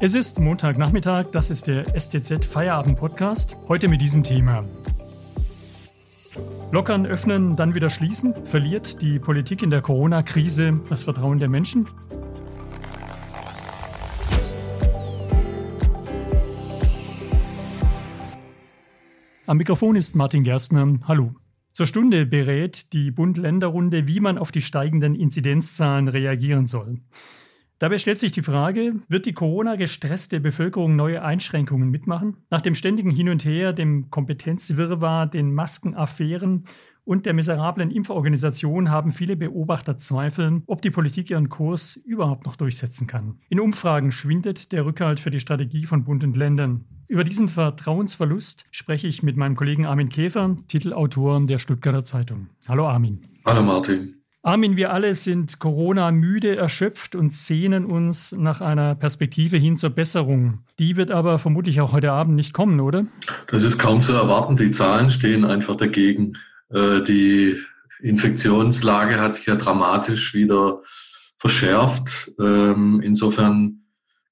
Es ist Montagnachmittag, das ist der STZ Feierabend Podcast. Heute mit diesem Thema. Lockern, öffnen, dann wieder schließen. Verliert die Politik in der Corona-Krise das Vertrauen der Menschen? Am Mikrofon ist Martin Gerstner. Hallo. Zur Stunde berät die Bund-Länder-Runde, wie man auf die steigenden Inzidenzzahlen reagieren soll. Dabei stellt sich die Frage, wird die Corona-gestresste Bevölkerung neue Einschränkungen mitmachen? Nach dem ständigen Hin und Her, dem Kompetenzwirrwarr, den Maskenaffären und der miserablen Impforganisation haben viele Beobachter Zweifel, ob die Politik ihren Kurs überhaupt noch durchsetzen kann. In Umfragen schwindet der Rückhalt für die Strategie von Bund und Ländern. Über diesen Vertrauensverlust spreche ich mit meinem Kollegen Armin Käfer, Titelautor der Stuttgarter Zeitung. Hallo Armin. Hallo Martin. Armin, wir alle sind Corona müde, erschöpft und sehnen uns nach einer Perspektive hin zur Besserung. Die wird aber vermutlich auch heute Abend nicht kommen, oder? Das ist kaum zu erwarten. Die Zahlen stehen einfach dagegen. Äh, die Infektionslage hat sich ja dramatisch wieder verschärft. Ähm, insofern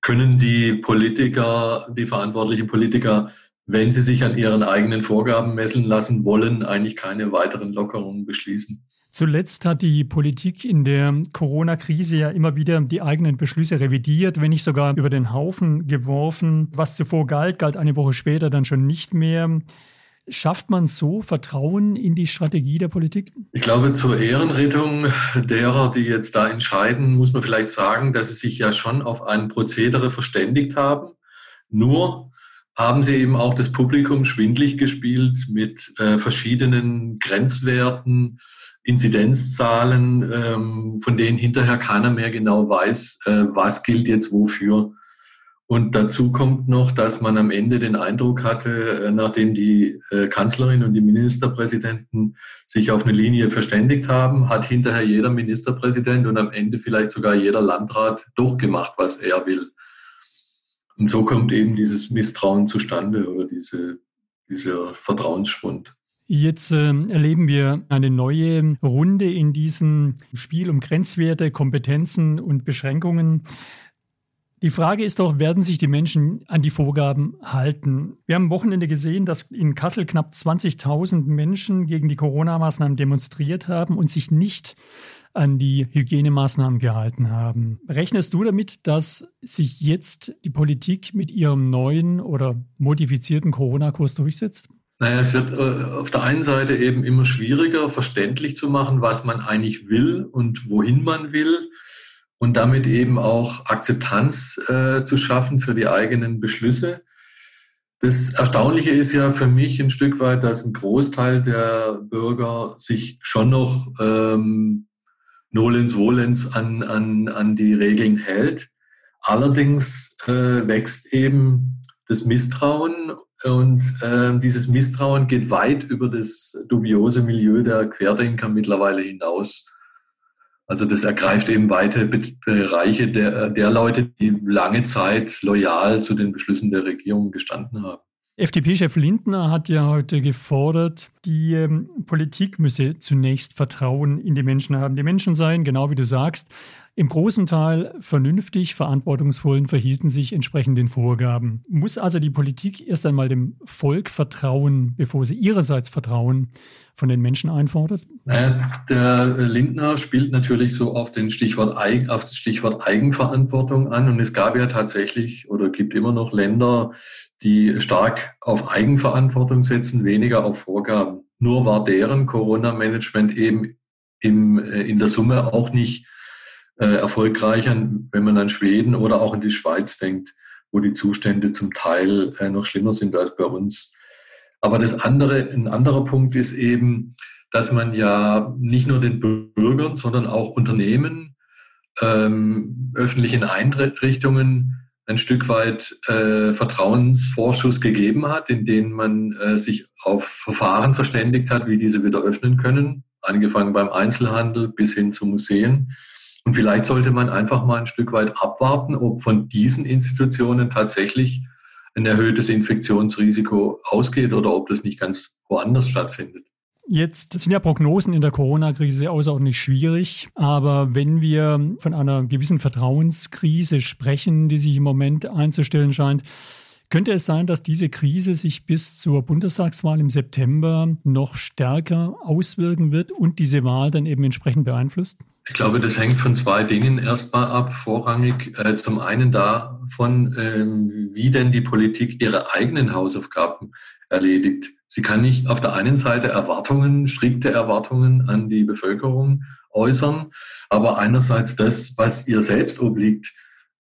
können die Politiker, die verantwortlichen Politiker, wenn sie sich an ihren eigenen Vorgaben messen lassen wollen, eigentlich keine weiteren Lockerungen beschließen. Zuletzt hat die Politik in der Corona-Krise ja immer wieder die eigenen Beschlüsse revidiert, wenn nicht sogar über den Haufen geworfen. Was zuvor galt, galt eine Woche später dann schon nicht mehr. Schafft man so Vertrauen in die Strategie der Politik? Ich glaube, zur Ehrenrettung derer, die jetzt da entscheiden, muss man vielleicht sagen, dass sie sich ja schon auf ein Prozedere verständigt haben. Nur haben sie eben auch das Publikum schwindlig gespielt mit äh, verschiedenen Grenzwerten, Inzidenzzahlen, ähm, von denen hinterher keiner mehr genau weiß, äh, was gilt jetzt wofür. Und dazu kommt noch, dass man am Ende den Eindruck hatte, äh, nachdem die äh, Kanzlerin und die Ministerpräsidenten sich auf eine Linie verständigt haben, hat hinterher jeder Ministerpräsident und am Ende vielleicht sogar jeder Landrat durchgemacht, was er will. Und so kommt eben dieses Misstrauen zustande oder diese, dieser Vertrauensschwund. Jetzt äh, erleben wir eine neue Runde in diesem Spiel um Grenzwerte, Kompetenzen und Beschränkungen. Die Frage ist doch, werden sich die Menschen an die Vorgaben halten? Wir haben am Wochenende gesehen, dass in Kassel knapp 20.000 Menschen gegen die Corona-Maßnahmen demonstriert haben und sich nicht an die Hygienemaßnahmen gehalten haben. Rechnest du damit, dass sich jetzt die Politik mit ihrem neuen oder modifizierten Corona-Kurs durchsetzt? Naja, es wird äh, auf der einen Seite eben immer schwieriger, verständlich zu machen, was man eigentlich will und wohin man will und damit eben auch Akzeptanz äh, zu schaffen für die eigenen Beschlüsse. Das Erstaunliche ist ja für mich ein Stück weit, dass ein Großteil der Bürger sich schon noch ähm, nolens volens an, an, an die Regeln hält. Allerdings äh, wächst eben das Misstrauen und äh, dieses Misstrauen geht weit über das dubiose Milieu der Querdenker mittlerweile hinaus. Also das ergreift eben weite Bereiche der, der Leute, die lange Zeit loyal zu den Beschlüssen der Regierung gestanden haben. FDP-Chef Lindner hat ja heute gefordert, die ähm, Politik müsse zunächst Vertrauen in die Menschen haben. Die Menschen seien, genau wie du sagst, im großen Teil vernünftig, verantwortungsvoll und verhielten sich entsprechend den Vorgaben. Muss also die Politik erst einmal dem Volk vertrauen, bevor sie ihrerseits Vertrauen von den Menschen einfordert? Naja, der Lindner spielt natürlich so auf, den Stichwort, auf das Stichwort Eigenverantwortung an. Und es gab ja tatsächlich oder gibt immer noch Länder, die stark auf Eigenverantwortung setzen, weniger auf Vorgaben. Nur war deren Corona-Management eben im, äh, in der Summe auch nicht äh, erfolgreicher, wenn man an Schweden oder auch in die Schweiz denkt, wo die Zustände zum Teil äh, noch schlimmer sind als bei uns. Aber das andere, ein anderer Punkt ist eben, dass man ja nicht nur den Bürgern, sondern auch Unternehmen, ähm, öffentlichen Einrichtungen ein Stück weit äh, Vertrauensvorschuss gegeben hat, in denen man äh, sich auf Verfahren verständigt hat, wie diese wieder öffnen können, angefangen beim Einzelhandel bis hin zu Museen. Und vielleicht sollte man einfach mal ein Stück weit abwarten, ob von diesen Institutionen tatsächlich ein erhöhtes Infektionsrisiko ausgeht oder ob das nicht ganz woanders stattfindet. Jetzt sind ja Prognosen in der Corona-Krise außerordentlich schwierig, aber wenn wir von einer gewissen Vertrauenskrise sprechen, die sich im Moment einzustellen scheint, könnte es sein, dass diese Krise sich bis zur Bundestagswahl im September noch stärker auswirken wird und diese Wahl dann eben entsprechend beeinflusst? Ich glaube, das hängt von zwei Dingen erstmal ab, vorrangig. Äh, zum einen davon, ähm, wie denn die Politik ihre eigenen Hausaufgaben erledigt. Sie kann nicht auf der einen Seite Erwartungen, strikte Erwartungen an die Bevölkerung äußern, aber einerseits das, was ihr selbst obliegt,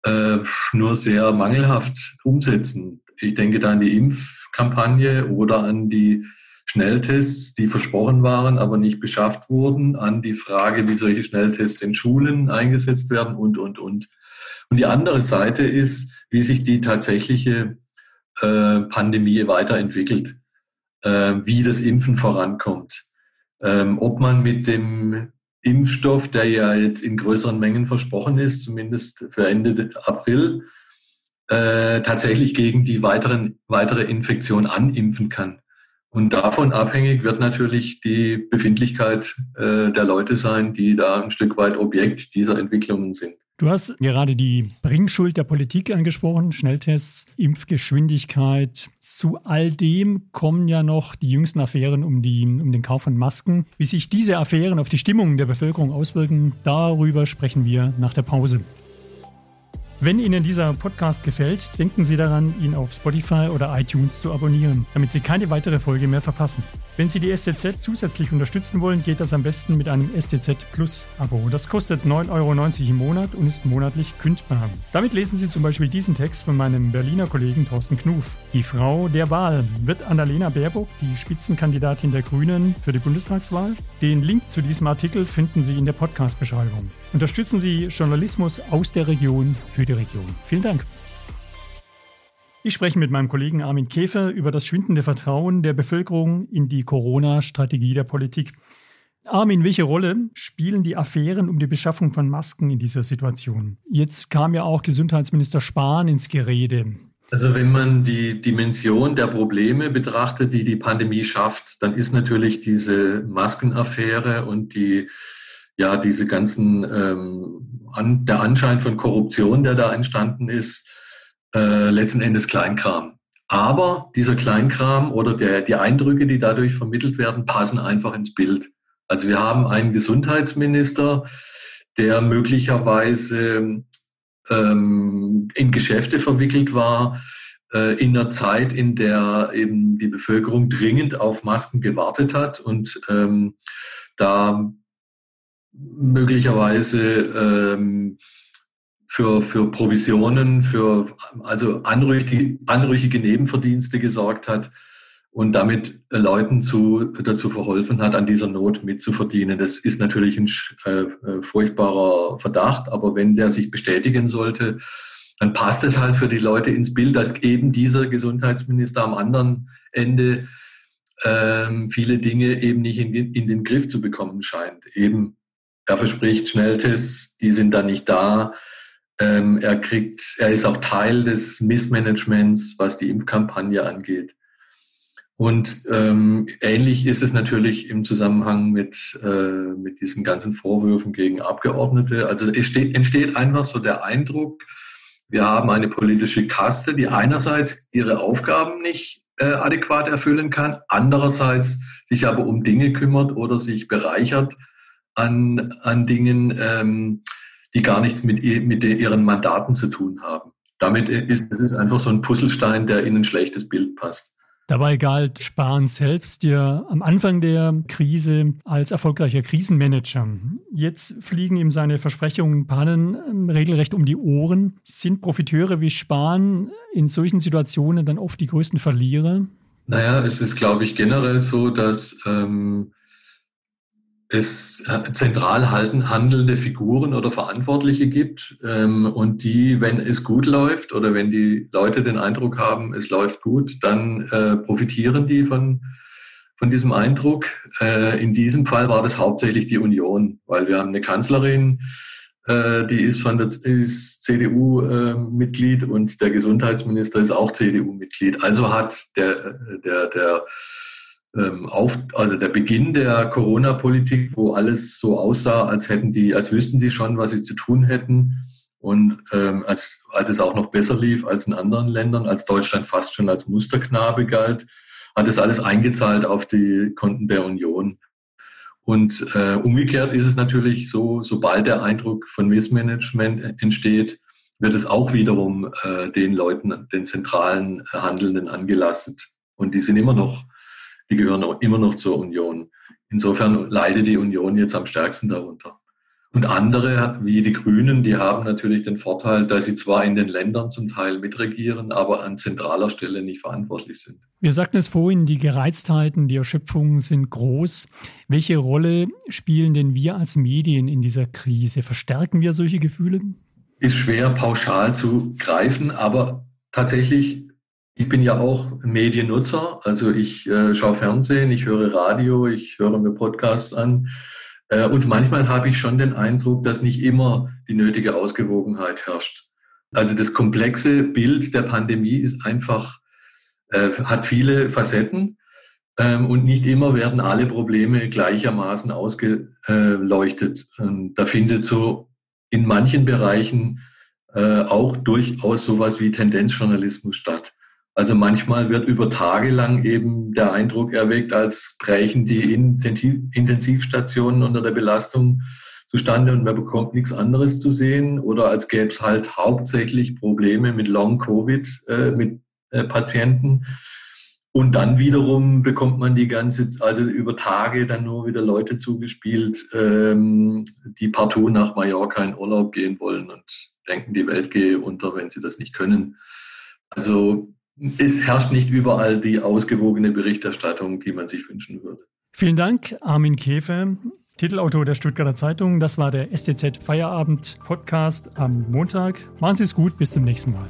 äh, nur sehr mangelhaft umsetzen. Ich denke da an die Impfkampagne oder an die Schnelltests, die versprochen waren, aber nicht beschafft wurden, an die Frage, wie solche Schnelltests in Schulen eingesetzt werden und, und, und. Und die andere Seite ist, wie sich die tatsächliche äh, Pandemie weiterentwickelt, äh, wie das Impfen vorankommt. Ähm, ob man mit dem Impfstoff, der ja jetzt in größeren Mengen versprochen ist, zumindest für Ende April, äh, tatsächlich gegen die weiteren, weitere Infektion animpfen kann. Und davon abhängig wird natürlich die Befindlichkeit äh, der Leute sein, die da ein Stück weit Objekt dieser Entwicklungen sind. Du hast gerade die Bringschuld der Politik angesprochen, Schnelltests, Impfgeschwindigkeit. Zu all dem kommen ja noch die jüngsten Affären um, die, um den Kauf von Masken. Wie sich diese Affären auf die Stimmung der Bevölkerung auswirken, darüber sprechen wir nach der Pause. Wenn Ihnen dieser Podcast gefällt, denken Sie daran, ihn auf Spotify oder iTunes zu abonnieren, damit Sie keine weitere Folge mehr verpassen. Wenn Sie die STZ zusätzlich unterstützen wollen, geht das am besten mit einem STZ Plus Abo. Das kostet 9,90 Euro im Monat und ist monatlich kündbar. Damit lesen Sie zum Beispiel diesen Text von meinem Berliner Kollegen Thorsten Knuf. Die Frau der Wahl wird Annalena Baerbock, die Spitzenkandidatin der Grünen für die Bundestagswahl. Den Link zu diesem Artikel finden Sie in der Podcast-Beschreibung. Unterstützen Sie Journalismus aus der Region für die Region. Vielen Dank. Ich spreche mit meinem Kollegen Armin Käfer über das schwindende Vertrauen der Bevölkerung in die Corona-Strategie der Politik. Armin, welche Rolle spielen die Affären um die Beschaffung von Masken in dieser Situation? Jetzt kam ja auch Gesundheitsminister Spahn ins Gerede. Also wenn man die Dimension der Probleme betrachtet, die die Pandemie schafft, dann ist natürlich diese Maskenaffäre und die ja diese ganzen ähm, an, der Anschein von Korruption, der da entstanden ist, äh, letzten Endes Kleinkram. Aber dieser Kleinkram oder der, die Eindrücke, die dadurch vermittelt werden, passen einfach ins Bild. Also wir haben einen Gesundheitsminister, der möglicherweise ähm, in Geschäfte verwickelt war, äh, in einer Zeit, in der eben die Bevölkerung dringend auf Masken gewartet hat und ähm, da möglicherweise ähm, für, für Provisionen, für also anrüchige, anrüchige Nebenverdienste gesorgt hat und damit Leuten zu, dazu verholfen hat, an dieser Not mitzuverdienen. Das ist natürlich ein äh, äh, furchtbarer Verdacht, aber wenn der sich bestätigen sollte, dann passt es halt für die Leute ins Bild, dass eben dieser Gesundheitsminister am anderen Ende ähm, viele Dinge eben nicht in, in den Griff zu bekommen scheint. Eben, er verspricht Schnelltests, die sind dann nicht da. Ähm, er kriegt, er ist auch Teil des Missmanagements, was die Impfkampagne angeht. Und ähm, ähnlich ist es natürlich im Zusammenhang mit, äh, mit diesen ganzen Vorwürfen gegen Abgeordnete. Also es steht, entsteht einfach so der Eindruck, wir haben eine politische Kaste, die einerseits ihre Aufgaben nicht äh, adäquat erfüllen kann, andererseits sich aber um Dinge kümmert oder sich bereichert an, an Dingen, ähm, die gar nichts mit, mit ihren Mandaten zu tun haben. Damit ist es einfach so ein Puzzlestein, der in ein schlechtes Bild passt. Dabei galt Spahn selbst ja am Anfang der Krise als erfolgreicher Krisenmanager. Jetzt fliegen ihm seine Versprechungen Pannen ähm, regelrecht um die Ohren. Sind Profiteure wie Spahn in solchen Situationen dann oft die größten Verlierer? Naja, es ist, glaube ich, generell so, dass ähm, es äh, zentral halten, handelnde Figuren oder Verantwortliche gibt ähm, und die, wenn es gut läuft oder wenn die Leute den Eindruck haben, es läuft gut, dann äh, profitieren die von, von diesem Eindruck. Äh, in diesem Fall war das hauptsächlich die Union, weil wir haben eine Kanzlerin, äh, die ist von der CDU-Mitglied äh, und der Gesundheitsminister ist auch CDU-Mitglied. Also hat der, der, der ähm, auf, also der Beginn der Corona-Politik, wo alles so aussah, als hätten die, als wüssten die schon, was sie zu tun hätten. Und ähm, als, als es auch noch besser lief als in anderen Ländern, als Deutschland fast schon als Musterknabe galt, hat es alles eingezahlt auf die Konten der Union. Und äh, umgekehrt ist es natürlich so, sobald der Eindruck von Missmanagement entsteht, wird es auch wiederum äh, den Leuten, den zentralen Handelnden angelastet. Und die sind immer noch die gehören auch immer noch zur Union. Insofern leidet die Union jetzt am stärksten darunter. Und andere, wie die Grünen, die haben natürlich den Vorteil, dass sie zwar in den Ländern zum Teil mitregieren, aber an zentraler Stelle nicht verantwortlich sind. Wir sagten es vorhin, die Gereiztheiten, die Erschöpfungen sind groß. Welche Rolle spielen denn wir als Medien in dieser Krise? Verstärken wir solche Gefühle? Ist schwer pauschal zu greifen, aber tatsächlich ich bin ja auch Mediennutzer, also ich äh, schaue Fernsehen, ich höre Radio, ich höre mir Podcasts an. Äh, und manchmal habe ich schon den Eindruck, dass nicht immer die nötige Ausgewogenheit herrscht. Also das komplexe Bild der Pandemie ist einfach, äh, hat viele Facetten ähm, und nicht immer werden alle Probleme gleichermaßen ausgeleuchtet. Da findet so in manchen Bereichen äh, auch durchaus sowas wie Tendenzjournalismus statt. Also manchmal wird über Tage lang eben der Eindruck erweckt, als brechen die Intensivstationen unter der Belastung zustande und man bekommt nichts anderes zu sehen oder als gäbe es halt hauptsächlich Probleme mit Long-Covid, äh, mit äh, Patienten. Und dann wiederum bekommt man die ganze, also über Tage dann nur wieder Leute zugespielt, ähm, die partout nach Mallorca in Urlaub gehen wollen und denken, die Welt gehe unter, wenn sie das nicht können. Also es herrscht nicht überall die ausgewogene Berichterstattung, die man sich wünschen würde. Vielen Dank, Armin Käfe, Titelautor der Stuttgarter Zeitung. Das war der STZ Feierabend Podcast am Montag. Machen Sie es gut, bis zum nächsten Mal.